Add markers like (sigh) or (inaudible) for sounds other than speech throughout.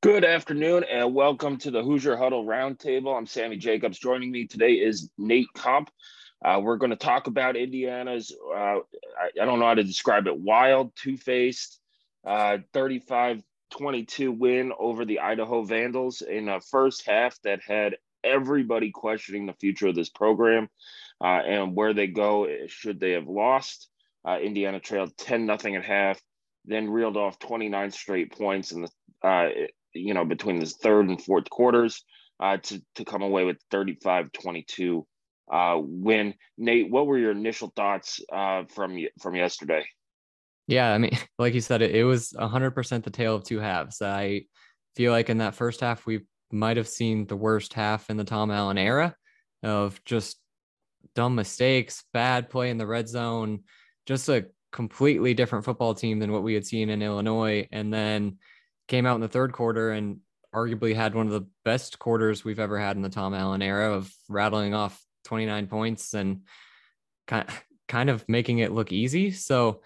Good afternoon and welcome to the Hoosier Huddle Roundtable. I'm Sammy Jacobs. Joining me today is Nate Comp. Uh, we're going to talk about Indiana's, uh, I, I, don't know how to describe it, wild, two faced, uh, 35 22 win over the Idaho Vandals in a first half that had everybody questioning the future of this program uh, and where they go should they have lost. Uh, Indiana trailed 10 nothing at half, then reeled off 29 straight points in the uh, you know, between the third and fourth quarters uh, to, to come away with 35 22 uh, win. Nate, what were your initial thoughts uh, from from yesterday? Yeah, I mean, (laughs) like you said, it, it was 100% the tale of two halves. I feel like in that first half, we might have seen the worst half in the Tom Allen era of just dumb mistakes, bad play in the red zone, just a completely different football team than what we had seen in Illinois. And then came out in the third quarter and arguably had one of the best quarters we've ever had in the Tom Allen era of rattling off 29 points and kind kind of making it look easy. So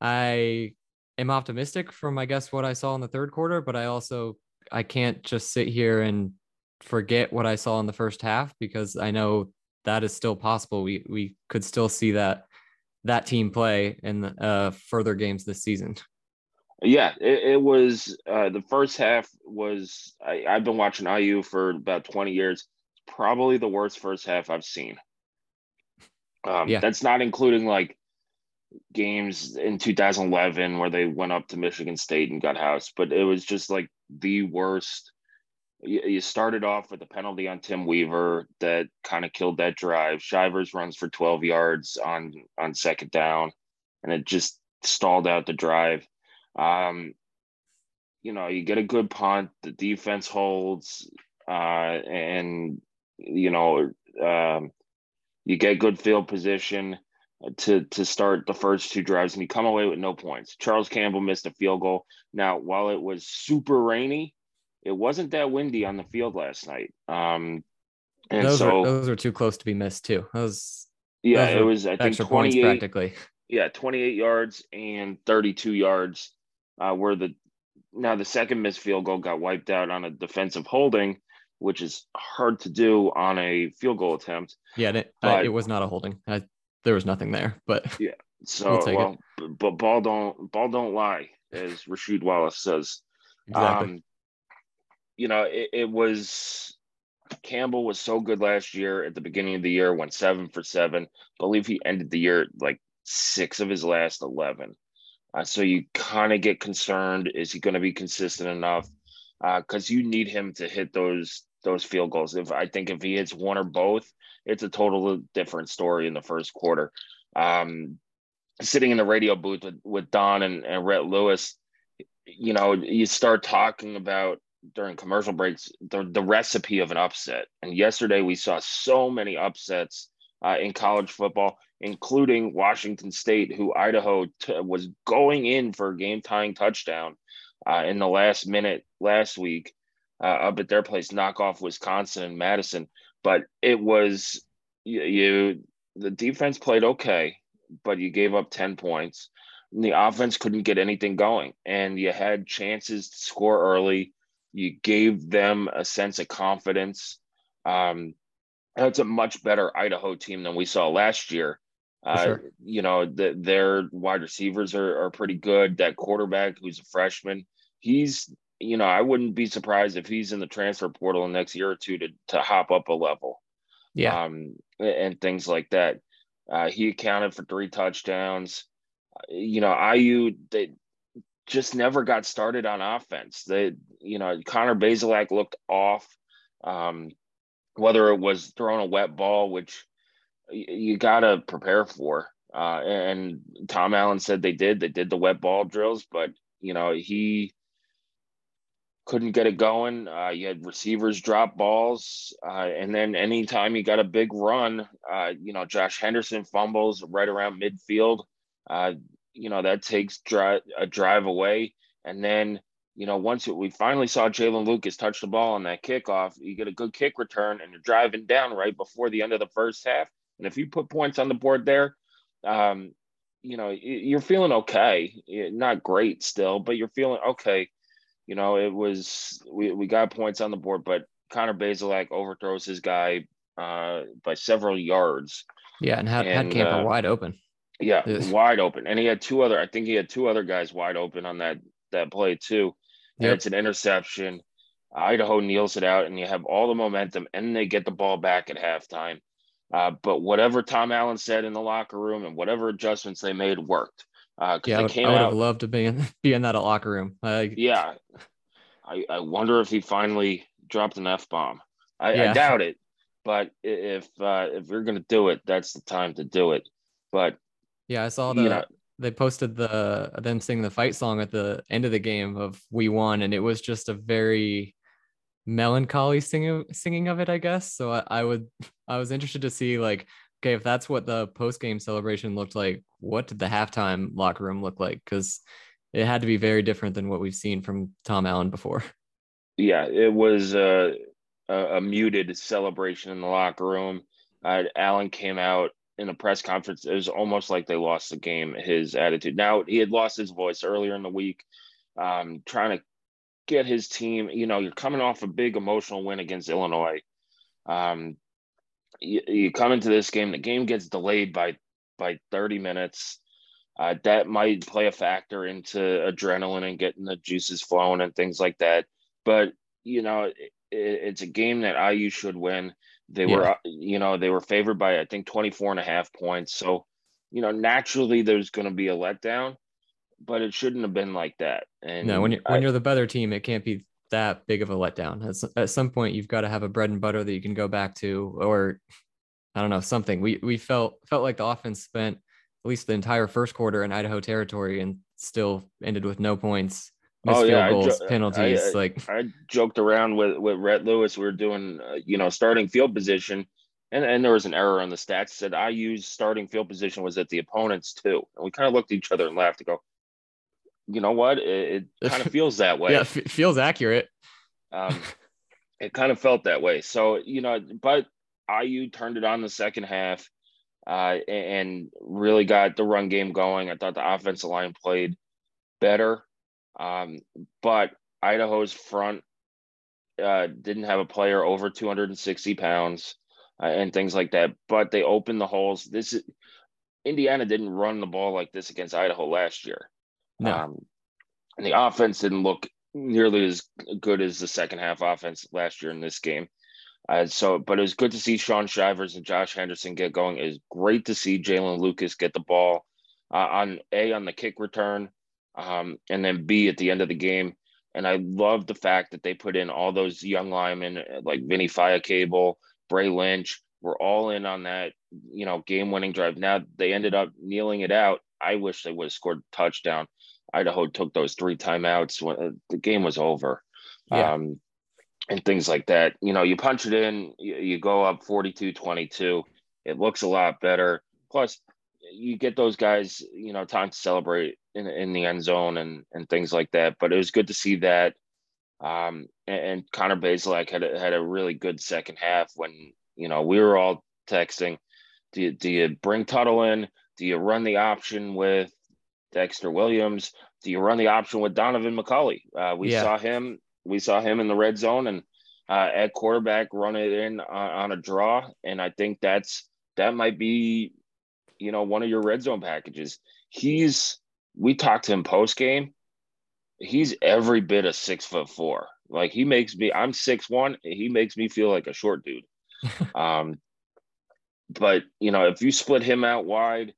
I am optimistic from I guess what I saw in the third quarter, but I also I can't just sit here and forget what I saw in the first half because I know that is still possible. We we could still see that that team play in uh, further games this season. Yeah, it, it was uh, the first half was I, I've been watching IU for about 20 years. Probably the worst first half I've seen. Um, yeah. That's not including like games in 2011 where they went up to Michigan State and got housed, but it was just like the worst. You, you started off with a penalty on Tim Weaver that kind of killed that drive. Shivers runs for 12 yards on on second down, and it just stalled out the drive. Um, you know, you get a good punt, the defense holds, uh, and you know, um, you get good field position to to start the first two drives, and you come away with no points. Charles Campbell missed a field goal. Now, while it was super rainy, it wasn't that windy on the field last night. Um, and those so are, those are too close to be missed too. Those yeah, those it was I think points practically. Yeah, 28 yards and 32 yards uh, where the now the second missed field goal got wiped out on a defensive holding, which is hard to do on a field goal attempt. Yeah, it, but, uh, it was not a holding. I, there was nothing there, but (laughs) yeah. So we'll well, it. but ball don't ball don't lie, as Rasheed Wallace says. Exactly. Um, you know, it, it was Campbell was so good last year at the beginning of the year, went seven for seven. I believe he ended the year like six of his last eleven. Uh, so you kind of get concerned: is he going to be consistent enough? Because uh, you need him to hit those those field goals. If I think if he hits one or both, it's a total different story in the first quarter. Um, sitting in the radio booth with, with Don and, and Rhett Lewis, you know, you start talking about during commercial breaks the, the recipe of an upset. And yesterday we saw so many upsets uh, in college football including Washington State, who Idaho t- was going in for a game tying touchdown uh, in the last minute last week uh, up at their place, knock off Wisconsin and Madison. But it was you, you the defense played okay, but you gave up 10 points. And the offense couldn't get anything going, and you had chances to score early. You gave them a sense of confidence. Um, it's a much better Idaho team than we saw last year. Uh, sure. You know, the, their wide receivers are, are pretty good. That quarterback, who's a freshman, he's, you know, I wouldn't be surprised if he's in the transfer portal in the next year or two to, to hop up a level. Yeah. Um, and things like that. Uh, he accounted for three touchdowns. you know, IU they just never got started on offense. They, you know, Connor Bazelak looked off. Um, whether it was throwing a wet ball, which you got to prepare for. Uh, and Tom Allen said they did. They did the wet ball drills, but you know he couldn't get it going. Uh, you had receivers drop balls, uh, and then anytime you got a big run, uh, you know Josh Henderson fumbles right around midfield. Uh, you know that takes dri- a drive away, and then you know once we finally saw Jaylin Lucas touch the ball on that kickoff, you get a good kick return, and you're driving down right before the end of the first half. And if you put points on the board there, um, you know you're feeling okay. Not great still, but you're feeling okay you know, it was we, we got points on the board, but Connor Bazelak overthrows his guy uh, by several yards. Yeah, and had, and, had Camper uh, wide open. Yeah, wide open, and he had two other. I think he had two other guys wide open on that that play too. And yep. it's an interception. Idaho kneels it out, and you have all the momentum, and they get the ball back at halftime. Uh, but whatever Tom Allen said in the locker room and whatever adjustments they made worked. Uh, yeah, I would, I would out, have loved to be in (laughs) be in that locker room. yeah, I, I wonder if he finally dropped an f bomb. I, yeah. I, doubt it, but if uh, if you're gonna do it, that's the time to do it. But yeah, I saw the you know, they posted the them singing the fight song at the end of the game of "We Won," and it was just a very melancholy singing singing of it, I guess. So I, I would I was interested to see like okay, if that's what the post game celebration looked like, what did the halftime locker room look like? Because it had to be very different than what we've seen from Tom Allen before. (laughs) Yeah, it was a, a muted celebration in the locker room. Uh, Allen came out in a press conference. It was almost like they lost the game. His attitude. Now he had lost his voice earlier in the week, um, trying to get his team. You know, you're coming off a big emotional win against Illinois. Um, you, you come into this game, the game gets delayed by by 30 minutes. Uh, that might play a factor into adrenaline and getting the juices flowing and things like that. But you know, it, it's a game that IU should win. They yeah. were, uh, you know, they were favored by I think 24 and a half points. So, you know, naturally there's going to be a letdown, but it shouldn't have been like that. And no, when you're when you're the better team, it can't be that big of a letdown. At, at some point, you've got to have a bread and butter that you can go back to, or I don't know something. We we felt felt like the offense spent at least the entire first quarter in Idaho territory and still ended with no points. Missed oh, yeah. goals, jo- penalties. I, I, like I joked around with with Rhett Lewis. We are doing uh, you know starting field position, and and there was an error on the stats. Said I used starting field position was at the opponents too, and we kind of looked at each other and laughed to go. You know what? It, it kind of (laughs) feels that way. yeah, f- feels accurate. Um, (laughs) it kind of felt that way. So you know, but IU turned it on the second half uh, and really got the run game going. I thought the offensive line played better, um, but Idaho's front uh, didn't have a player over 260 pounds uh, and things like that. But they opened the holes. This is Indiana didn't run the ball like this against Idaho last year. No. Um, and the offense didn't look nearly as good as the second half offense last year in this game. Uh, so, but it was good to see Shaun Shivers and Josh Henderson get going. It was great to see Jaylin Lucas get the ball uh, on A on the kick return, um, and then B at the end of the game. And I love the fact that they put in all those young linemen uh, like Vinny Cable, Bray Lynch, were all in on that, you know, game-winning drive. Now they ended up kneeling it out. I wish they would have scored a touchdown. Idaho took those three timeouts when uh, the game was over. Yeah. Um, and things like that. You know, you punch it in, you, you go up 42 22. It looks a lot better. Plus, you get those guys, you know, time to celebrate in, in the end zone and, and things like that. But it was good to see that. Um, and, and Connor Bazelak had a, had a really good second half when, you know, we were all texting. Do you, do you bring Tuttle in? Do you run the option with Dexter Williams? Do you run the option with Donovan McCulley? Uh, we yeah. saw him we saw him in the red zone and uh, at quarterback run it in on, on a draw, and I think that's that might be, you know, one of your red zone packages. He's we talked to him post game. He's every bit of six foot four. Like he makes me, I'm six one. He makes me feel like a short dude. (laughs) um, but you know, if you split him out wide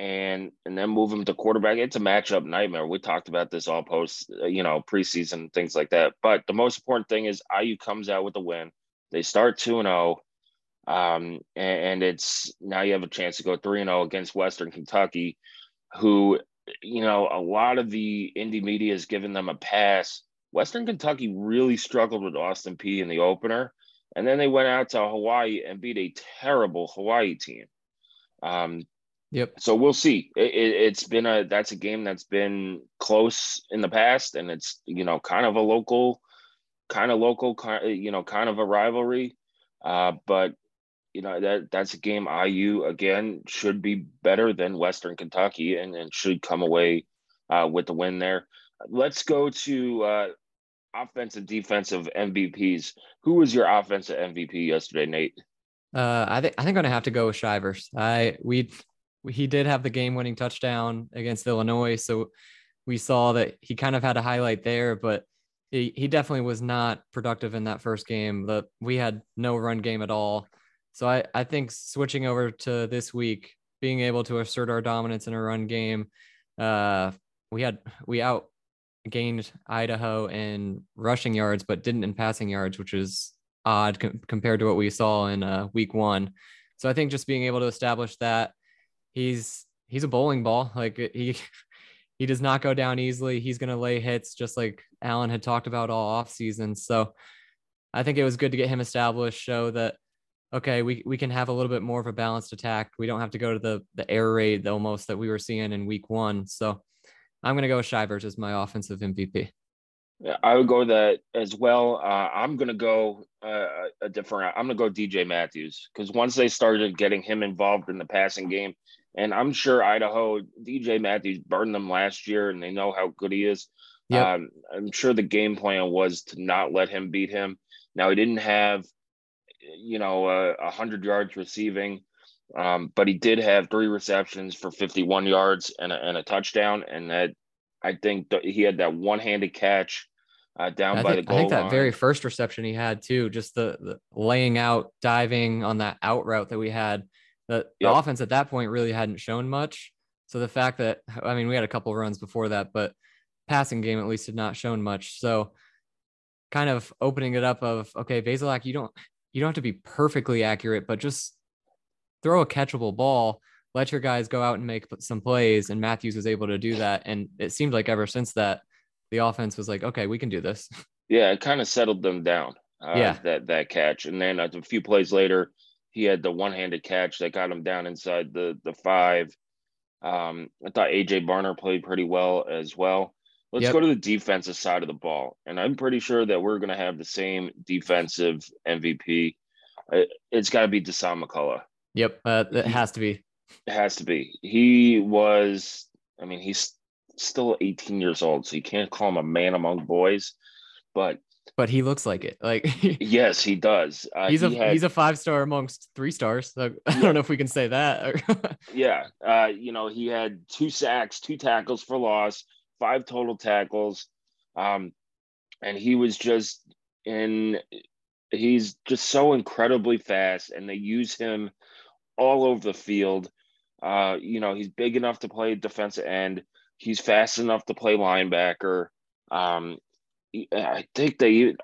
and and then move him to quarterback. It's a matchup nightmare. We talked about this all post, uh, you know, preseason things like that. But the most important thing is IU comes out with a win. They start two and zero, oh, um, and, it's now you have a chance to go three and zero oh against Western Kentucky, who, you know, a lot of the Indy media has given them a pass. Western Kentucky really struggled with Austin Peay in the opener, and then they went out to Hawaii and beat a terrible Hawaii team. Um, Yep. So we'll see. It, has been a that's a game that's been close in the past, and it's you know kind of a local, kind of local, you know, kind of a rivalry. Uh, but you know that that's a game IU again should be better than Western Kentucky, and, and should come away uh, with the win there. Let's go to uh, offensive defensive MVPs. Who was your offensive MVP yesterday, Nate? Uh, I think I think I'm gonna have to go with Shivers. I we he did have the game winning touchdown against Illinois. So we saw that he kind of had a highlight there, but he, he definitely was not productive in that first game. The, we had no run game at all. So I, I think switching over to this week, being able to assert our dominance in a run game, uh, we had we out gained Idaho in rushing yards, but didn't in passing yards, which is odd com- compared to what we saw in uh, week one. So I think just being able to establish that he's he's a bowling ball. Like he (laughs) he does not go down easily. He's going to lay hits just like Allen had talked about all off season. So I think it was good to get him established, show that okay, we we can have a little bit more of a balanced attack. We don't have to go to the the air raid almost that we were seeing in week one. So I'm going to go with Shivers as my offensive MVP. Yeah, I would go that as well. Uh, I'm going to go uh, a different. I'm going to go DJ Matthews because once they started getting him involved in the passing game, and I'm sure Idaho, DJ Matthews burned them last year and they know how good he is. Yep. Um, I'm sure the game plan was to not let him beat him. Now, he didn't have, you know, a uh, hundred yards receiving, um, but he did have three receptions for 51 yards and a, and a touchdown. And that I think th- he had that one handed catch uh, down I by think, the goal. I think that line. very first reception he had too, just the, the laying out, diving on that out route that we had the, yep. offense at that point really hadn't shown much. So the fact that I mean we had a couple runs before that, but passing game at least had not shown much. So kind of opening it up of okay, Bazelak, you don't you don't have to be perfectly accurate, but just throw a catchable ball, let your guys go out and make some plays. And Matthews was able to do that. And it seemed like ever since that, the offense was like, okay, we can do this. (laughs) Yeah, it kind of settled them down. Uh, yeah, that that catch, and then a few plays later, he had the one-handed catch that got him down inside the the five. Um, I thought AJ Barner played pretty well as well. Let's yep. go to the defensive side of the ball, and I'm pretty sure that we're going to have the same defensive MVP. It's got to be Dasan McCullough. Yep, uh, it has to be. It has to be. He was. I mean, he's still 18 years old, so you can't call him a man among boys, but but he looks like it. Like (laughs) yes, he does. Uh, he's a he had, he's a five star amongst three stars. So (laughs) I don't know if we can say that. (laughs) yeah, uh, you know he had two sacks, two tackles for loss, five total tackles, um, and he was just in. He's just so incredibly fast, and they use him all over the field. Uh, you know, he's big enough to play defensive end. He's fast enough to play linebacker. Um, I think they,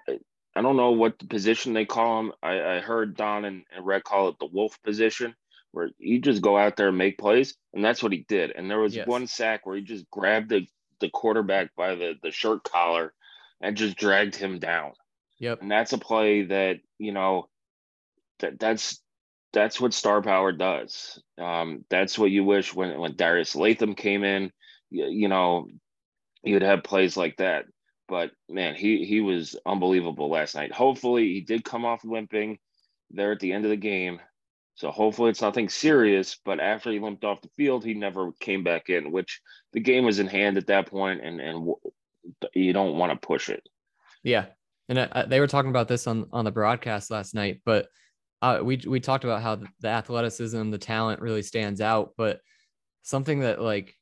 I don't know what the position they call him. I, I heard Don and, and Rhett call it the wolf position, where he just go out there and make plays, and that's what he did. And there was yes. one sack where he just grabbed the the quarterback by the the shirt collar and just dragged him down. Yep. And that's a play that you know that that's that's what star power does. Um, that's what you wish when when Darius Latham came in. You, you know, you'd have plays like that. But man, he he was unbelievable last night. Hopefully, he did come off limping there at the end of the game. So hopefully it's nothing serious. But after he limped off the field, he never came back in, which the game was in hand at that point, and and you don't want to push it. Yeah, and uh, they were talking about this on on the broadcast last night, but uh, we we talked about how the athleticism, the talent really stands out, but something that like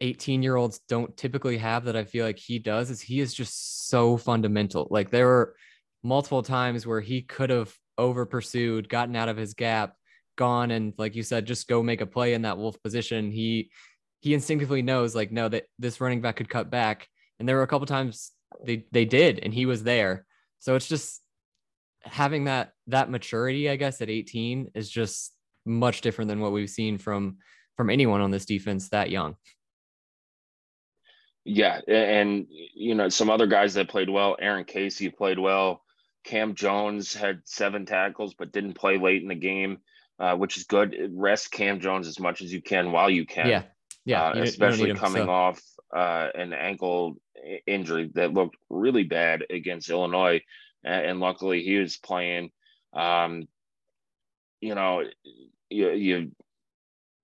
18 year olds don't typically have that I feel like he does is he is just so fundamental. Like there were multiple times where he could have over pursued, gotten out of his gap, gone and like you said, just go make a play in that wolf position. He he instinctively knows like no that this running back could cut back. And there were a couple times they they did and he was there. So it's just having that that maturity, I guess, at 18 is just much different than what we've seen from from anyone on this defense that young. Yeah, and you know some other guys that played well. Aaron Casey played well. Cam Jones had seven tackles but didn't play late in the game, uh, which is good. Rest Cam Jones as much as you can while you can. Yeah, yeah, uh, especially coming so. off uh, an ankle injury that looked really bad against Illinois, and luckily he was playing. Um, you know, you, you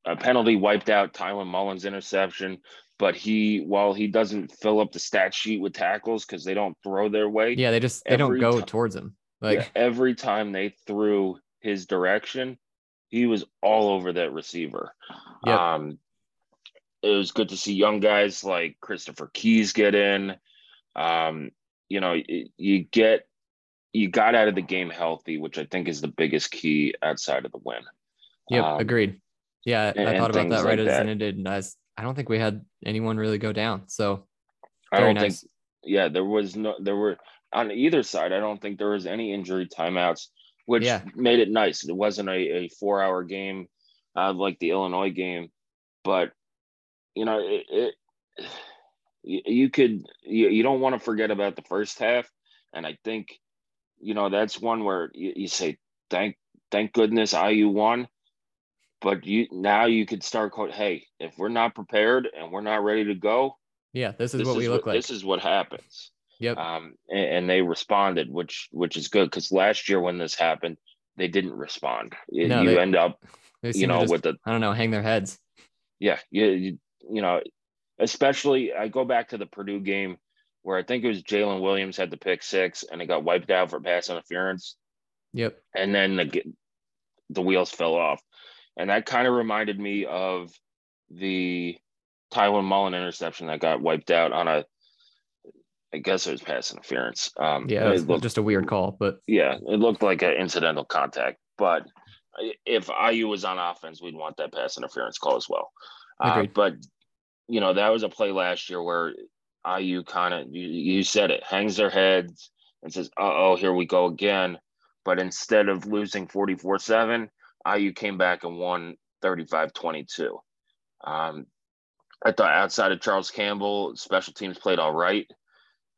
a penalty wiped out Tylen Mullins' interception but he while he doesn't fill up the stat sheet with tackles because they don't throw their way. Yeah, they just they don't go t- towards him. Like yeah, every time they threw his direction, he was all over that receiver. Yep. Um it was good to see young guys like Christopher Keys get in. Um, you know, you get you got out of the game healthy, which I think is the biggest key outside of the win. Yep, um, agreed. Yeah, I thought about that right like as it ended, and I was I don't think we had anyone really go down. So I don't nice. think yeah, there was no there were on either side, I don't think there was any injury timeouts, which yeah. made it nice. It wasn't a, a four hour game uh, like the Illinois game, but you know, it, it you, could you, you don't want to forget about the first half. And I think, you know, that's one where you, you say, thank thank goodness IU won but you now you could start quote hey if we're not prepared and we're not ready to go yeah this is this what we look like this is what happens. Yep. Um and, and they responded which which is good because last year when this happened they didn't respond. No, you they, end up (laughs) you know just, with the i don't know hang their heads. Yeah you, you you know especially i go back to the purdue game where i think it was jalen williams had the pick six and it got wiped out for pass interference. Yep. And then the the wheels fell off and that kind of reminded me of the Tiawan Mullen interception that got wiped out on a, I guess it was pass interference. Um, yeah, it looked, just a weird call, but yeah, it looked like an incidental contact. But if IU was on offense, we'd want that pass interference call as well. Uh, but you know, that was a play last year where IU kind of you, you said it hangs their heads and says, "Uh "Oh, here we go again." But instead of losing forty four seven, IU came back and won 35 22. Um, I thought outside of Charles Campbell, special teams played all right.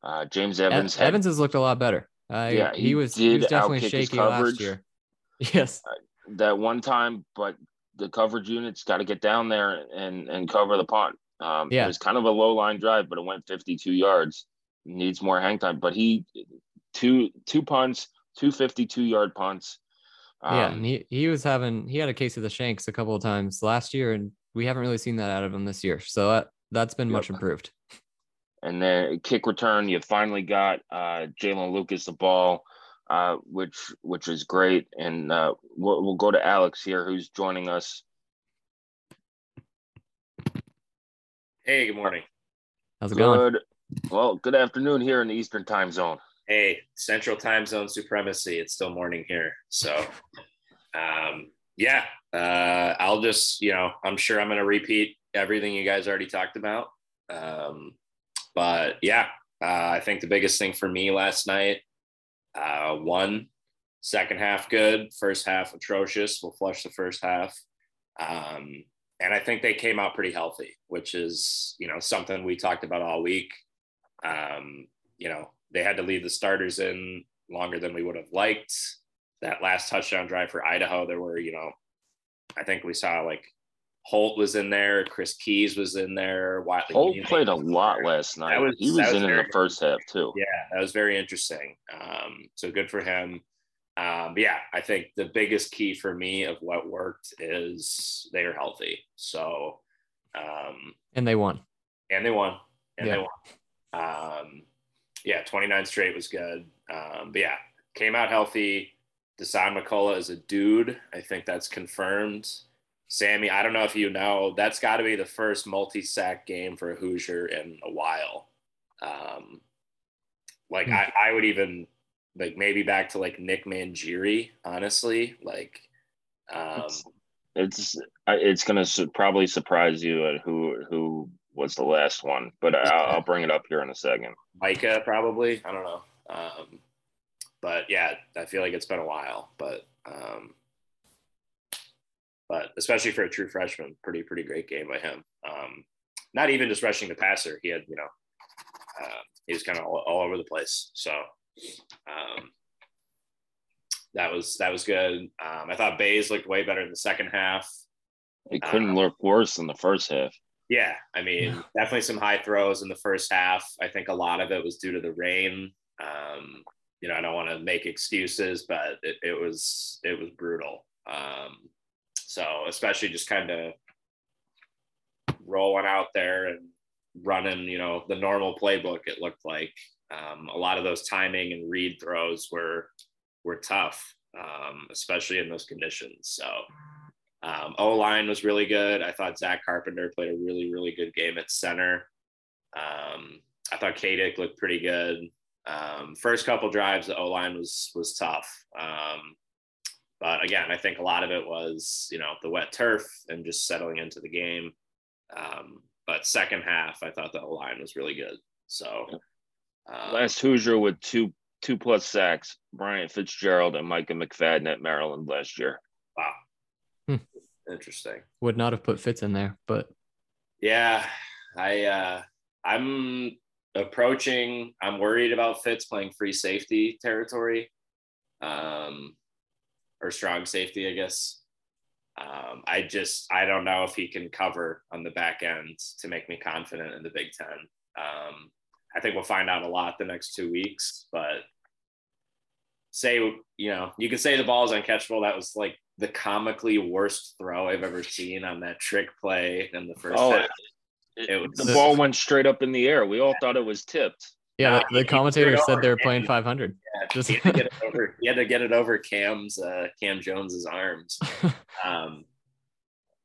Uh, James Evans had, Evans has looked a lot better. Uh, yeah, he, he was he was definitely shaky last year. (laughs) Yes, uh, that one time, but the coverage units got to get down there and and cover the punt. Um, yeah, it was kind of a low line drive, but it went 52 yards. Needs more hang time, but he two two punts, two 52 yard punts. Um, yeah, and he he was having he had a case of the shanks a couple of times last year, and we haven't really seen that out of him this year. So that that's been yep. much improved. And then kick return, you finally got uh, Jaylin Lucas the ball, uh, which which is great. And uh, we'll, we'll go to Alex here, who's joining us. Hey, good morning. How's it good, going? Well, good afternoon here in the Eastern Time Zone hey, Central Time Zone supremacy. It's still morning here, so um, yeah. Uh, I'll just, you know, I'm sure I'm going to repeat everything you guys already talked about. Um, but yeah, uh, I think the biggest thing for me last night, uh, one, second half good, first half atrocious. We'll flush the first half. Um, and I think they came out pretty healthy, which is, you know, something we talked about all week. Um, you know, they had to leave the starters in longer than we would have liked. That last touchdown drive for Idaho, there were, you know, I think we saw like Holt was in there, Chris Keys was in there. Watley Holt played a lot last night. Was, he was, was in in the first half too. Yeah, that was very interesting. Um, so good for him. Um, but yeah, I think the biggest key for me of what worked is they are healthy. So, um, and they won, and they won, and yeah. they won. Um, yeah, 29 straight was good. Um, but yeah, came out healthy. Dasan McCullough is a dude. I think that's confirmed. Sammy, I don't know if you know, that's got to be the first multi sack game for a Hoosier in a while. Um, like, mm. I, I would even, like, maybe back to like Nick Mangieri, honestly. Like, Um, it's it's, it's going to su- probably surprise you at who who was the last one, but I'll, I'll, bring it up here in a second. Micah, probably. I don't know. Um, but yeah, I feel like it's been a while. But um, but especially for a true freshman, pretty pretty great game by him. Um, not even just rushing the passer, he had you know uh, he was kind of all, all, over the place. So um, that was that was good. Um, I thought Bays looked way better in the second half. It couldn't um, look worse in the first half. Yeah, I mean, definitely some high throws in the first half. I think a lot of it was due to the rain. Um, you know, I don't want to make excuses, but it, it was it was brutal. Um, so especially just kind of rolling out there and running, you know, the normal playbook. It looked like um, a lot of those timing and read throws were were tough, um, especially in those conditions. So um, o line was really good. I thought Zach Carpenter played a really really good game at center. Um, I thought Kadick looked pretty good. Um, first couple drives, the O line was was tough. Um, but again, I think a lot of it was, you know, the wet turf and just settling into the game. Um, but second half, I thought the O line was really good. So um, last Hoosier with two two plus sacks, Bryant Fitzgerald and Micah McFadden at Maryland last year. Interesting. Would not have put Fitz in there, but yeah, I uh I'm approaching, I'm worried about Fitz playing free safety territory. Um or strong safety, I guess. Um, I just I don't know if he can cover on the back end to make me confident in the Big Ten. Um, I think we'll find out a lot the next two weeks, but say you know you can say the ball is uncatchable. That was like the comically worst throw I've ever seen on that trick play in the first oh, half. It, it was, the ball went straight up in the air. We all thought it was tipped. Yeah, the, the commentator said they were playing 500. Yeah, Just... he, had to get it over, he had to get it over Cam's uh, Cam Jones's arms. (laughs) um,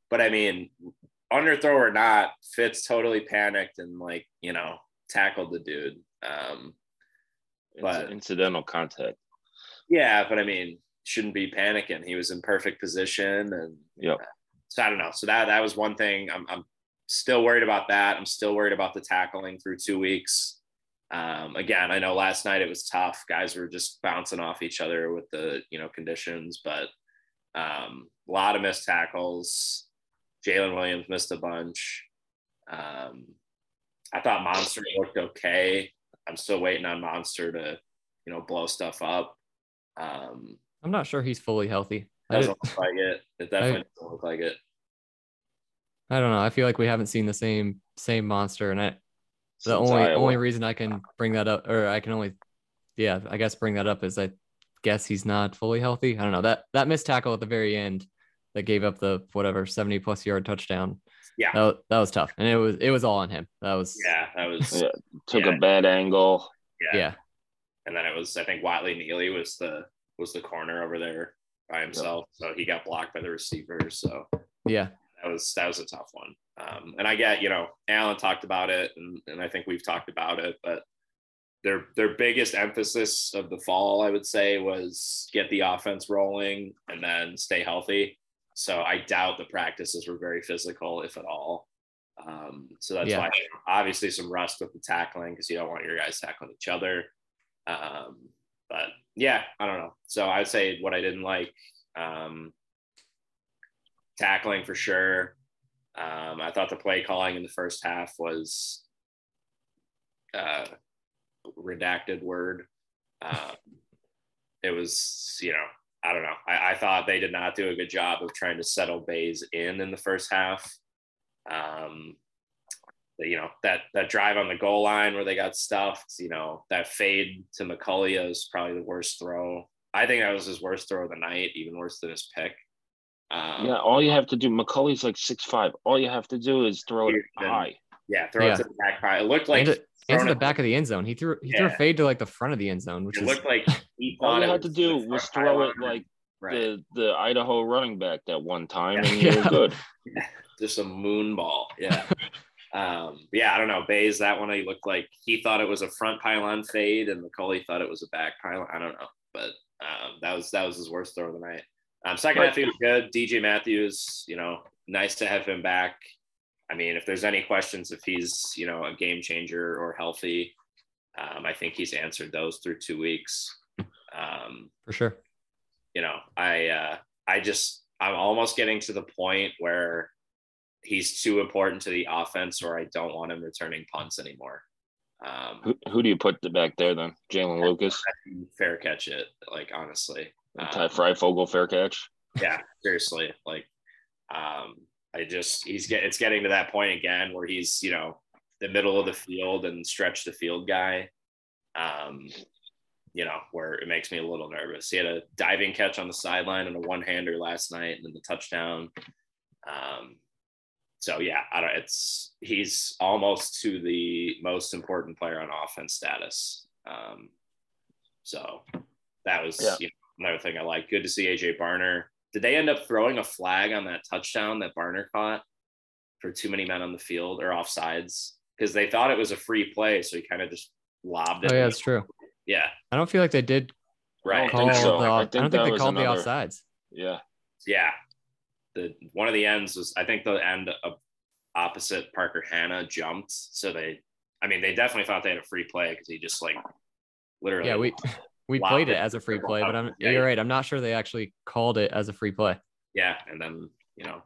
but I mean, underthrow or not, Fitz totally panicked and like you know tackled the dude. Um, but incidental contact. Yeah, but I mean, shouldn't be panicking. He was in perfect position, and yeah. So I don't know. So that that was one thing. I'm I'm still worried about that. I'm still worried about the tackling through two weeks. Um, again, I know last night it was tough. Guys were just bouncing off each other with the you know conditions, but um, a lot of missed tackles. Jalen Williams missed a bunch. Um, I thought Monster looked okay. I'm still waiting on Monster to you know blow stuff up. Um, I'm not sure he's fully healthy. Doesn't look like it. It definitely I, doesn't look like it. I don't know. I feel like we haven't seen the same same monster, and I the only Iowa. only reason I can bring that up, or I can only, yeah, I guess bring that up is I guess he's not fully healthy. I don't know that that missed tackle at the very end that gave up the whatever seventy plus yard touchdown. Yeah, that, that was tough, and it was it was all on him. That was yeah, that was yeah, took yeah. a bad angle. Yeah. yeah, and then it was I think Watley Neely was the was the corner over there by himself, so he got blocked by the receiver. So yeah, that was that was a tough one. Um, and I get, you know, Allen talked about it, and, and I think we've talked about it, but their their biggest emphasis of the fall, I would say, was get the offense rolling and then stay healthy. So I doubt the practices were very physical, if at all. Um, so that's yeah. why obviously some rust with the tackling because you don't want your guys tackling each other. Um, but yeah, I don't know. So I'd say what I didn't like, um, tackling for sure. Um, I thought the play calling in the first half was uh, redacted word. Um, it was, you know, I don't know. I, I, thought they did not do a good job of trying to settle Bays in in the first half. Um, you know that that drive on the goal line where they got stuffed. You know that fade to McCulley is probably the worst throw. I think that was his worst throw of the night, even worse than his pick. Um, yeah, all you have to do. McCulley's like six five. All you have to do is throw it high. Yeah, throw yeah. it to the back high. It looked like into, into the back of the end zone. He threw he yeah. threw a fade to like the front of the end zone, which it is, looked like (laughs) all you had to do was throw it like right. the the Idaho running back that one time, (laughs) and you yeah. were good. (laughs) Just a moon ball. Yeah. Um, yeah, I don't know. Bays, that one he looked like he thought it was a front pylon fade, and McCulley thought it was a back pylon. I don't know, but um, that was that was his worst throw of the night. Um, second half he was good. DJ Matthews, you know, nice to have him back. I mean, if there's any questions if he's you know a game changer or healthy, um, I think he's answered those through two weeks. Um, For sure. You know, I uh, I just I'm almost getting to the point where he's too important to the offense, or I don't want him returning punts anymore. Um, who, who do you put back there then? Jaylin Lucas. Fair catch it, like honestly. Ty um, Fryfogle fair catch. Yeah, seriously. Like, um, I just he's get it's getting to that point again where he's you know the middle of the field and stretch the field guy. Um, you know, where it makes me a little nervous. He had a diving catch on the sideline and a one hander last night and then the touchdown. Um, so yeah, I don't, it's he's almost to the most important player on offense status. Um, so that was yeah. you know, another thing I like. Good to see AJ Barner. Did they end up throwing a flag on that touchdown that Barner caught for too many men on the field or offsides? Because they thought it was a free play, so he kind of just lobbed it. Oh yeah, that's true. Yeah, I don't feel like they did. Right. Call so. the, I, I, don't think they called another, the offsides. Yeah. Yeah, the one of the ends was I think the end of opposite Parker Hanna jumped, so they. I mean, they definitely thought they had a free play because he just like literally. Yeah, we (laughs) we played it as a free play, but I'm yeah, you're right. I'm not sure they actually called it as a free play. Yeah, and then you know,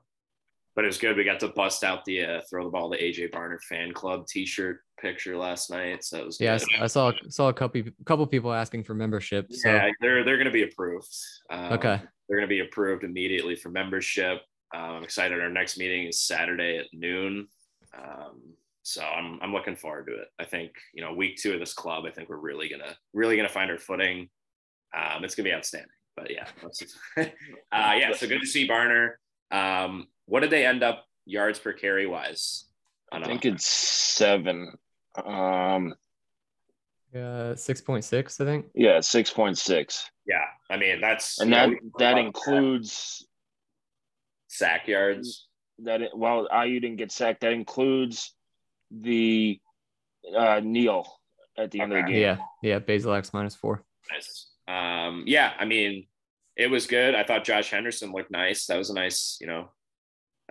but it was good. We got to bust out the uh, throw the ball to AJ Barner fan club T-shirt picture last night. So it was yeah, good. I saw saw a couple couple people asking for membership. So. Yeah, they're they're going to be approved. Um, okay, they're going to be approved immediately for membership. Um, I'm excited. Our next meeting is Saturday at noon. Um, so I'm, I'm looking forward to it. I think, you know, week two of this club, I think we're really going to, really going to find our footing. Um, it's going to be outstanding, but yeah. (laughs) uh, yeah. So good to see Barner. Um, what did they end up yards per carry wise? I think it's seven. Um, yeah, 6.6, I think. Yeah, 6.6. Yeah. I mean, that's, and that, that includes sack yards. That it, well, IU didn't get sacked. That includes the uh, kneel at the okay. end of the game. Yeah, yeah, Basil X minus four. Nice. Um, yeah, I mean, it was good. I thought Josh Henderson looked nice. That was a nice, you know.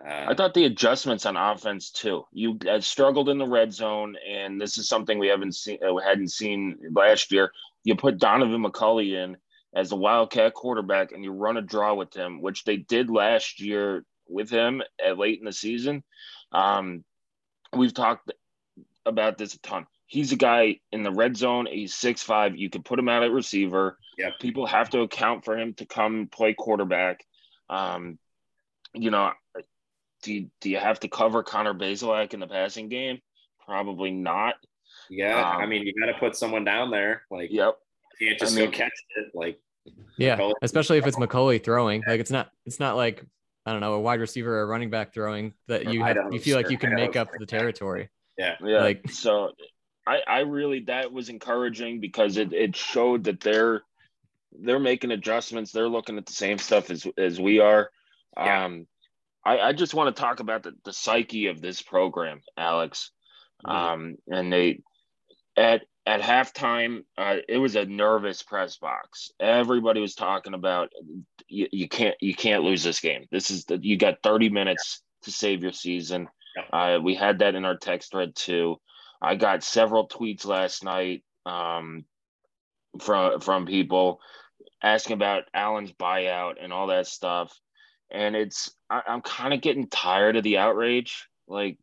Uh, I thought the adjustments on offense too. You had struggled in the red zone, and this is something we haven't seen, uh, hadn't seen last year. You put Donovan McCulley in, as a Wildcat quarterback and you run a draw with him, which they did last year with him at late in the season. Um, we've talked about this a ton. He's a guy in the red zone. He's six five. You can put him out at receiver. Yeah. People have to account for him to come play quarterback. Um, you know, do you, do you have to cover Connor Bazelak in the passing game? Probably not. Yeah, um, I mean, you got to put someone down there. Like, yep. You can't just I mean, go catch it. Like, yeah, McCulley. especially if it's McCulley throwing. Like it's not it's not like I don't know a wide receiver or a running back throwing that you have you feel like you can make up the territory. Yeah, yeah. Like so, I I really that was encouraging because it it showed that they're they're making adjustments. They're looking at the same stuff as as we are. Yeah. Um, I I just want to talk about the the psyche of this program, Alex. Mm-hmm. Um, and they at at halftime, uh, it was a nervous press box. Everybody was talking about you, you can't you can't lose this game. This is the you got 30 minutes to save your season. Uh, we had that in our text thread too. I got several tweets last night um, from from people asking about Allen's buyout and all that stuff. And it's I, I'm kind of getting tired of the outrage. Like,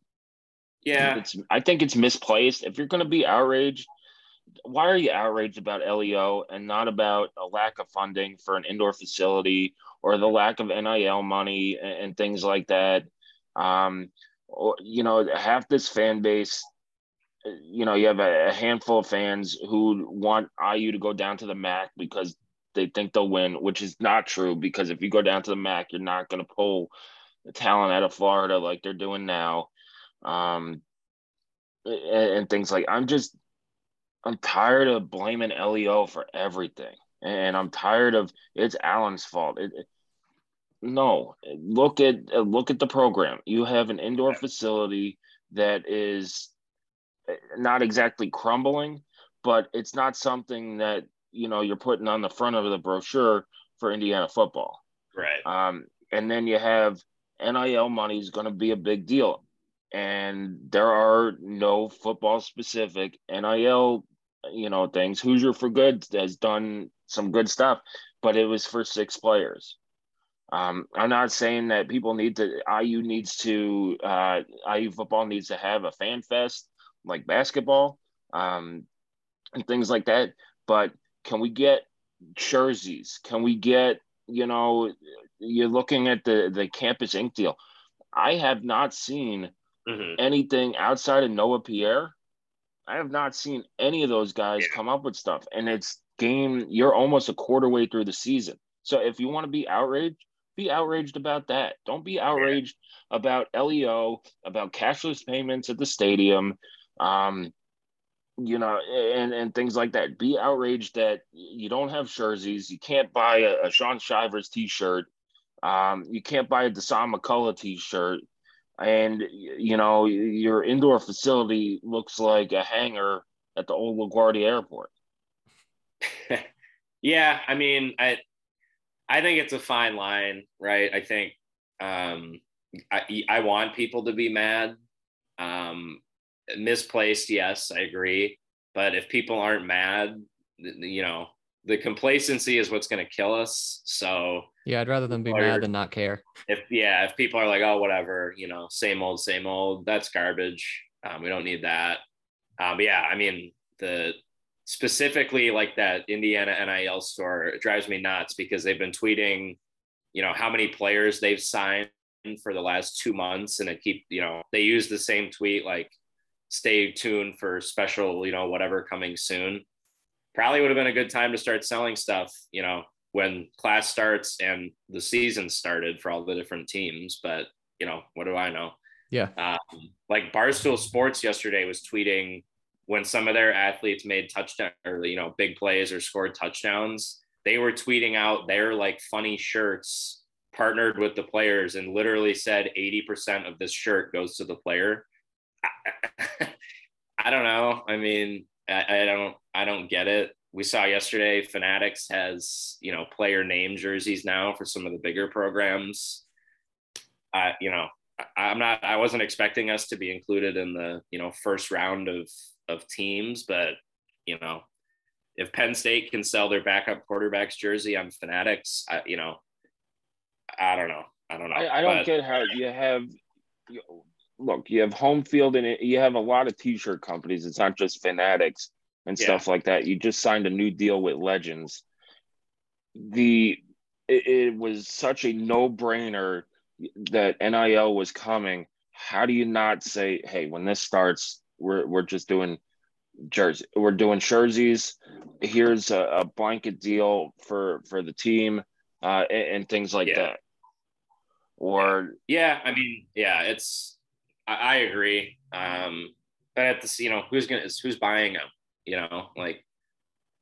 yeah, it's I think it's misplaced. If you're going to be outraged why are you outraged about LEO and not about a lack of funding for an indoor facility or the lack of NIL money and, and things like that? Um, or, you know, half this fan base, you know, you have a, a handful of fans who want IU to go down to the MAC because they think they'll win, which is not true because if you go down to the MAC, you're not going to pull the talent out of Florida like they're doing now. Um, and, and things like I'm just I'm tired of blaming LEO for everything, and I'm tired of it's Allen's fault. It, it, no, look at look at the program. You have an indoor facility that is eh, not exactly crumbling, but it's not something that you know you're putting on the front of the brochure for Indiana football. Right. Um, and then you have NIL money is going to be a big deal. And there are no football specific NIL, you know, things. Hoosier for Good has done some good stuff, but it was for six players. Um, I'm not saying that people need to IU needs to uh, IU football needs to have a fan fest like basketball um, and things like that. But can we get jerseys? Can we get you know you're looking at the the campus ink deal? I have not seen mm-hmm. anything outside of Noah Pierre. I have not seen any of those guys come up with stuff, and it's game. You're almost a quarter way through the season. So if you want to be outraged, be outraged about that. Don't be outraged yeah. about LEO, about cashless payments at the stadium, um, you know, and, and things like that. Be outraged that you don't have jerseys. You can't buy a, a Shaun Shivers t shirt. Um, you can't buy a Dasan McCullough t shirt. And, you know, your indoor facility looks like a hangar at the old LaGuardia airport. (laughs) yeah. I mean, I, I think it's a fine line, right? I think um, I, I want people to be mad. Um, misplaced, yes, I agree. But if people aren't mad, you know, the complacency is what's going to kill us. So yeah, I'd rather than be mad than not care. If yeah, if people are like, oh, whatever, you know, same old, same old, that's garbage. Um, we don't need that. Um, but yeah, I mean, the specifically like that Indiana NIL store it drives me nuts because they've been tweeting, you know, how many players they've signed for the last two months, and it keep, you know, they use the same tweet like, "Stay tuned for special, you know, whatever coming soon." Probably would have been a good time to start selling stuff, you know, when class starts and the season started for all the different teams. But you know, what do I know? Yeah. Um, like Barstool Sports yesterday was tweeting when some of their athletes made touchdown or you know big plays or scored touchdowns, they were tweeting out their like funny shirts partnered with the players and literally said 80% of this shirt goes to the player. I, I don't know. I mean, I, I, don't I don't get it. We saw yesterday Fanatics has, you know, player name jerseys now for some of the bigger programs. I, you know, I'm not I wasn't expecting us to be included in the, you know, first round of of teams, but you know, if Penn State can sell their backup quarterback's jersey on Fanatics, I, you know, I don't know. I don't know. I, I don't but, get how you have. Look, you have home field and you have a lot of T-shirt companies. It's not just Fanatics and yeah. stuff like that. You just signed a new deal with Legends. The it, it was such a no-brainer that NIL was coming. How do you not say, hey, when this starts, we're we're just doing jersey. We're doing jerseys. Here's a, a blanket deal for for the team uh, and, and things like yeah. that. Or yeah, I mean, yeah, it's I, I agree. Um, but at this, you know, who's gonna who's buying them? You know, like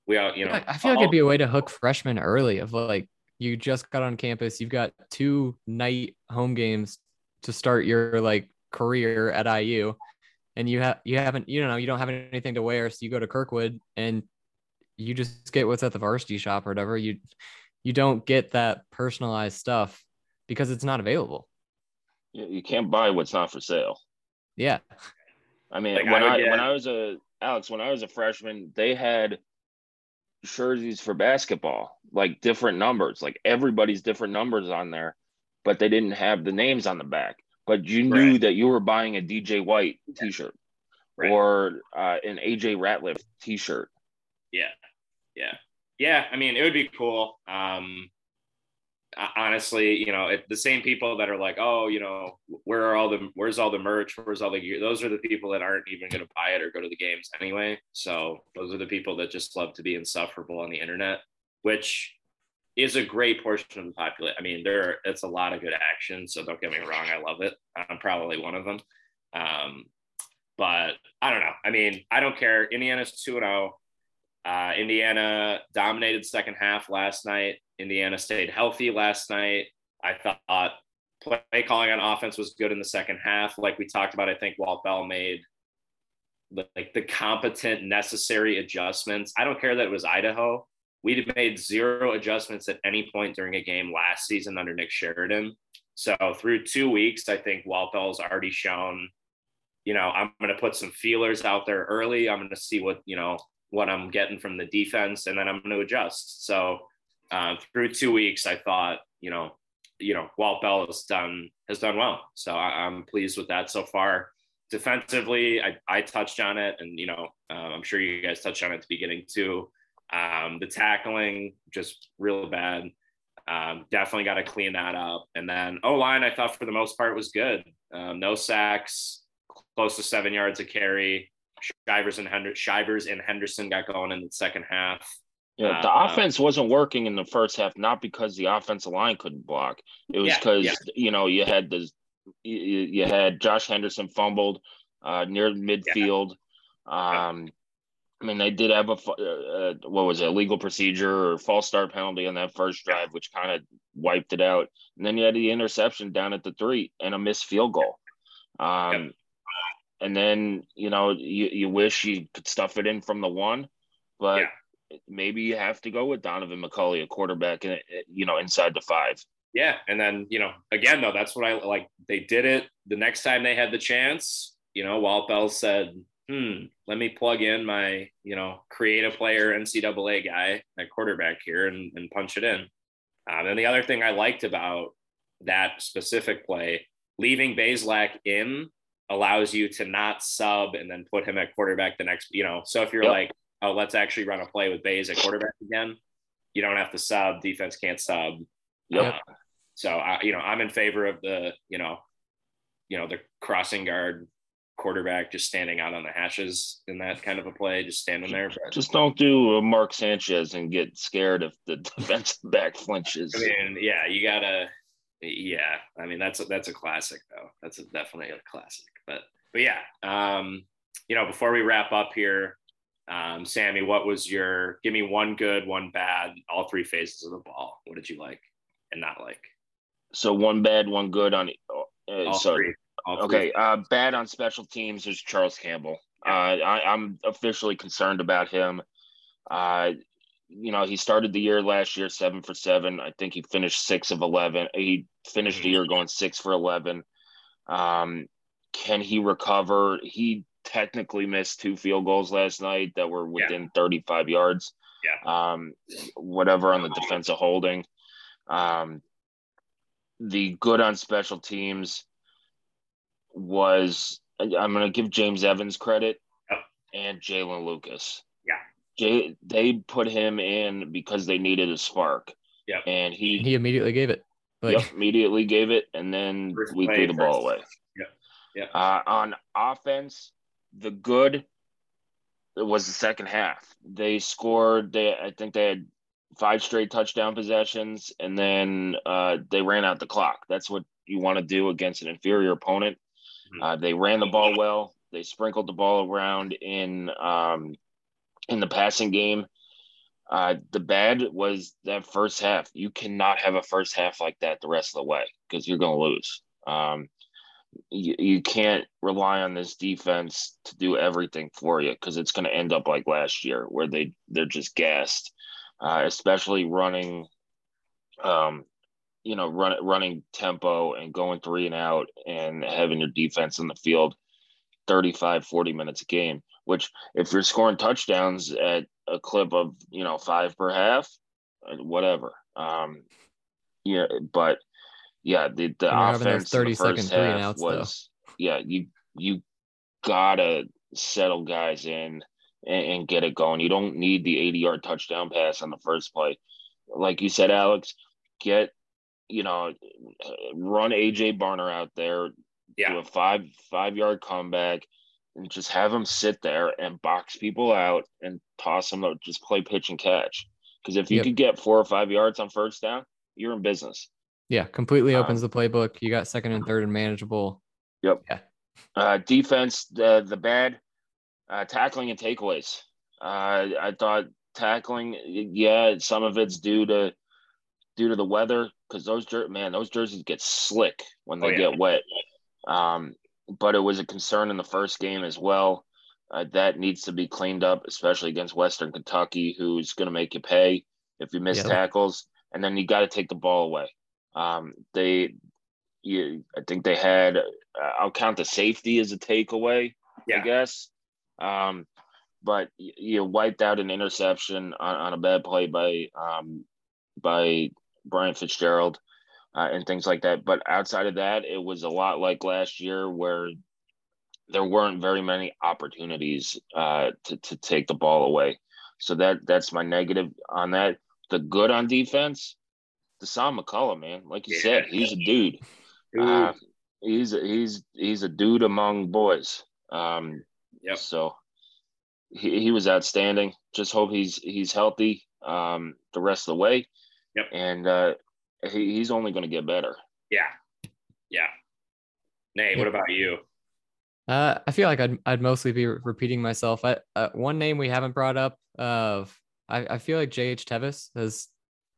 we all, you know, I feel like it'd be a way to hook freshmen early. Of like, you just got on campus, you've got two night home games to start your like career at IU and you have you haven't you know you don't have anything to wear so you go to kirkwood and you just get what's at the varsity shop or whatever you you don't get that personalized stuff because it's not available you can't buy what's not for sale yeah i mean like when i, I when i was a alex when i was a freshman they had jerseys for basketball like different numbers like everybody's different numbers on there but they didn't have the names on the back but you knew that you were buying a DJ White T-shirt right. or uh, an AJ Ratliff T-shirt. Yeah, yeah, yeah. I mean, it would be cool. Um, honestly, you know, it, the same people that are like, oh, you know, where are all the, where's all the merch, where's all the gear? Those are the people that aren't even going to buy it or go to the games anyway. So those are the people that just love to be insufferable on the internet, which is a great portion of the population. I mean, there it's a lot of good action. So don't get me wrong, I love it. I'm probably one of them. Um, but I don't know. I mean, I don't care. Indiana's 2 0. Uh, Indiana dominated second half last night. Indiana stayed healthy last night. I thought play calling on offense was good in the second half. Like we talked about, I think Walt Bell made like the competent, necessary adjustments. I don't care that it was Idaho we'd made zero adjustments at any point during a game last season under Nick Sheridan. So through two weeks, I think Walt Bell's already shown, you know, I'm going to put some feelers out there early. I'm going to see what, you know, what I'm getting from the defense, and then I'm going to adjust. So uh, through two weeks, I thought, you know, you know, Walt Bell has done has done well. So I, am pleased with that so far. Defensively, I, I touched on it, and you know, uh, I'm sure you guys touched on it at the beginning too. Um, the tackling just real bad. Um, definitely got to clean that up. And then O line, I thought for the most part was good. Um, no sacks, close to seven yards of carry. Shivers and Hender- Shivers and Henderson got going in the second half. Yeah, the uh, offense wasn't working in the first half, not because the offensive line couldn't block. It was because yeah, yeah. you know you had the you, you had Josh Henderson fumbled uh, near midfield. Yeah. Um, I mean, they did have a uh, what was it, a legal procedure or false start penalty on that first drive, which kind of wiped it out. And then you had the interception down at the three and a missed field goal. Um. And then you know you, you wish you could stuff it in from the one, but maybe you have to go with Donaven McCulley, a quarterback, and you know inside the five. Yeah, and then you know again though that's what I like. They did it the next time they had the chance. You know, Walt Bell said, "Hmm, let me plug in my you know creative player NCAA guy at quarterback here and, and punch it in." Um, and the other thing I liked about that specific play, leaving Bazelak in allows you to not sub and then put him at quarterback the next. You know, so if you're yep. like oh, let's actually run a play with Bays at quarterback again. You don't have to sub. Defense can't sub. Yep. Uh, so I, you know, I'm in favor of the, you know, you know, the crossing guard quarterback just standing out on the hashes in that kind of a play, just standing there. Just don't do a Mark Sanchez and get scared if the (laughs) defensive back flinches. I mean, yeah, you gotta, yeah. I mean, that's a, that's a classic though. That's a, definitely a classic. But but yeah, um, you know, before we wrap up here, um, Sammy, what was your give me one good, one bad, all three phases of the ball? What did you like and not like? So one bad, one good on uh, all so, three. All okay, uh, bad on special teams is Charles Campbell. Yeah. Uh, I, am officially concerned about him. Uh, you know, he started the year last year seven for seven. I think he finished six of eleven. He finished the year going six for eleven. Um, can he recover? He technically missed two field goals last night that were within yeah. 35 yards. Yeah. Um, whatever on the defensive holding. Um, the good on special teams was I'm going to give James Evans credit yep. and Jaylin Lucas. Yeah. Jay, they put him in because they needed a spark. Yeah. And he he immediately gave it. Like, yep, immediately gave it, and then first we threw the ball away. Yeah. Yeah. Uh, on offense, the good was the second half. They scored. They I think they had five straight touchdown possessions, and then uh, they ran out the clock. That's what you want to do against an inferior opponent. Mm-hmm. Uh, they ran the ball well. They sprinkled the ball around in um, in the passing game. Uh, the bad was that first half. You cannot have a first half like that the rest of the way because you're going to lose. Um, you, you can't rely on this defense to do everything for you because it's going to end up like last year where they they're just gassed, uh, especially running, um, you know, run, running tempo and going three and out and having your defense in the field 35, 40 minutes a game. Which, if you're scoring touchdowns at a clip of you know five per half, uh, whatever. Um, yeah, but yeah, the the offense thirty second three and outs was though. yeah you you gotta settle guys in and, and, get it going. You don't need the eighty yard touchdown pass on the first play, like you said, Alex. Get you know run AJ Barner out there, yeah. do a five five yard comeback, and just have him sit there and box people out and toss them. Just play pitch and catch. Because if you yep. could get four or five yards on first down, you're in business. Yeah, completely opens um, the playbook. You got second and third and manageable. Yep. Yeah. Uh, defense, the the bad uh, tackling and takeaways. Uh, I thought tackling, yeah, some of it's due to due to the weather because those jer- man, those jerseys get slick when they oh, yeah. get wet. Um, but it was a concern in the first game as well. Uh, that needs to be cleaned up, especially against Western Kentucky, who's going to make you pay. if you miss yeah. tackles, and then you got to take the ball away. Um, they, you, I think they had. Uh, I'll count the safety as a takeaway. Yeah. I guess. Um, but you wiped out an interception on, on a bad play by um, by Brian Fitzgerald uh, and things like that. But outside of that, it was a lot like last year where there weren't very many opportunities uh, to to take the ball away. So that that's my negative on that. The good on defense, Dasan McCullough, man, like you yeah. said, he's a dude. (laughs) Uh, he's a, he's he's a dude among boys. Um, yeah. So he, he was outstanding. Just hope he's he's healthy um, the rest of the way. Yep. And uh, he, he's only going to get better. Yeah. Yeah. Nate, what about you? Uh, I feel like I'd, I'd mostly be repeating myself. I, uh, one name we haven't brought up of I, I feel like JH Tevis has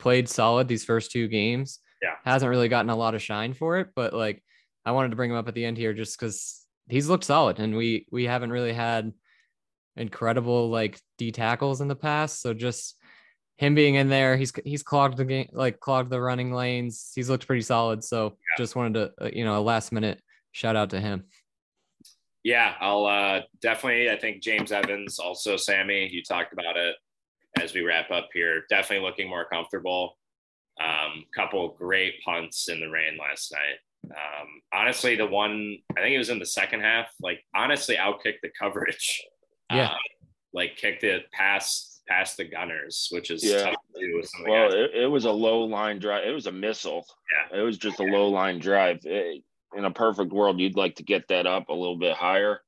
played solid these first two games. Yeah. Hasn't really gotten a lot of shine for it, but like I wanted to bring him up at the end here just because he's looked solid and we we haven't really had incredible like D tackles in the past. So just him being in there, he's he's clogged the game, like clogged the running lanes. He's looked pretty solid. So yeah. just wanted to, uh, you know, a last minute shout out to him. Yeah, I'll uh, definitely. I think James Evans, also Sammy, you talked about it as we wrap up here. Definitely looking more comfortable. Um, couple great punts in the rain last night. Um, honestly, the one I think it was in the second half. Like honestly, outkicked the coverage. Yeah, um, like kicked it past past the Gunners, which is yeah. well, it, it, was a low line drive. It was a missile. Yeah, it was just a low line drive. It, in a perfect world, you'd like to get that up a little bit higher,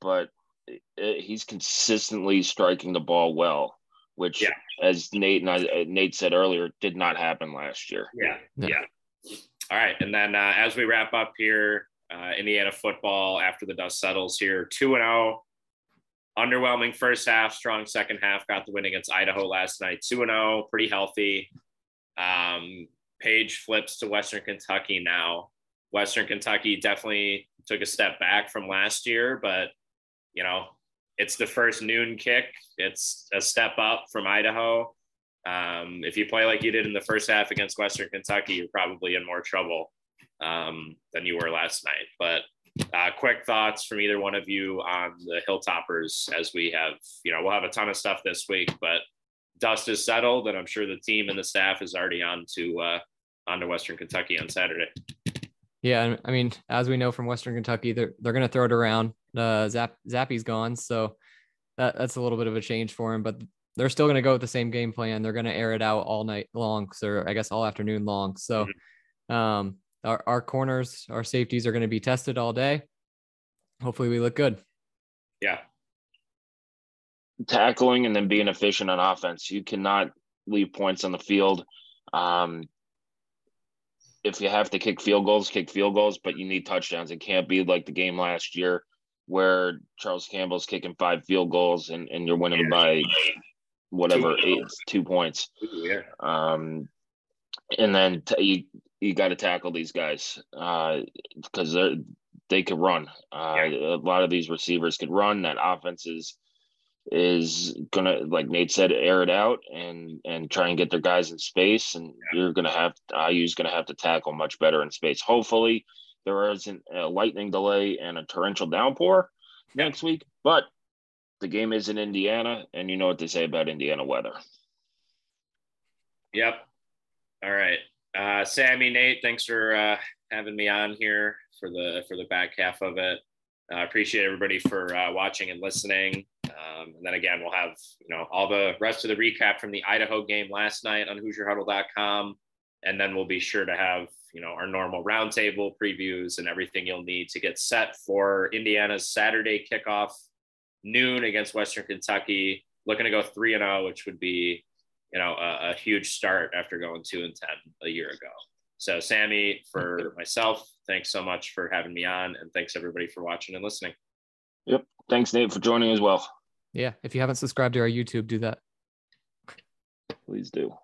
but it, he's consistently striking the ball well, which, yeah. as Nate and I, Nate said earlier, did not happen last year. Yeah, yeah. yeah. All right, and then uh, as we wrap up here, uh, Indiana football after the dust settles here, two and zero. Oh, underwhelming first half, strong second half. Got the win against Idaho last night. Two and zero, oh, pretty healthy. Um, Page flips to Western Kentucky now. Western Kentucky definitely took a step back from last year, but you know, it's the first noon kick. It's a step up from Idaho. Um, if you play like you did in the first half against Western Kentucky, you're probably in more trouble um, than you were last night. But uh, quick thoughts from either one of you on the Hilltoppers as we have, you know, we'll have a ton of stuff this week, but dust is settled, and I'm sure the team and the staff is already on to uh, on to Western Kentucky on Saturday. Yeah, I mean, as we know from Western Kentucky, they're they're going to throw it around. Uh, Zap Zappe's gone, so that that's a little bit of a change for him. But they're still going to go with the same game plan. They're going to air it out all night long, or I guess all afternoon long. So, mm-hmm. um, our our corners, our safeties are going to be tested all day. Hopefully, we look good. Yeah. Tackling and then being efficient on offense. You cannot leave points on the field. Um, if you have to kick field goals, kick field goals, but you need touchdowns. It can't be like the game last year where Charles Campbell's kicking five field goals and, and you're winning by whatever eight two points. Yeah. Um, and then t- you you got to tackle these guys because uh, they they could run. Uh, yeah. A lot of these receivers could run. That offense is is gonna like Nate said, air it out and and try and get their guys in space. And yeah. you're gonna have IU's gonna have to tackle much better in space. Hopefully, there isn't a lightning delay and a torrential downpour next week, but the game is in Indiana, and you know what they say about Indiana weather. Yep. All right, uh, Sammy, Nate, thanks for uh, having me on here for the for the back half of it. I uh, appreciate everybody for uh, watching and listening. Um, and then again, we'll have you know all the rest of the recap from the Idaho game last night on HoosierHuddle.com, and then we'll be sure to have you know our normal roundtable previews and everything you'll need to get set for Indiana's Saturday kickoff noon against Western Kentucky. Looking to go three and zero, oh, which would be you know a, a huge start after going two and ten a year ago. So, Sammy, for myself, thanks so much for having me on, and thanks everybody for watching and listening. Yep. Thanks, Nate, for joining as well. Yeah. If you haven't subscribed to our YouTube, do that. Please do.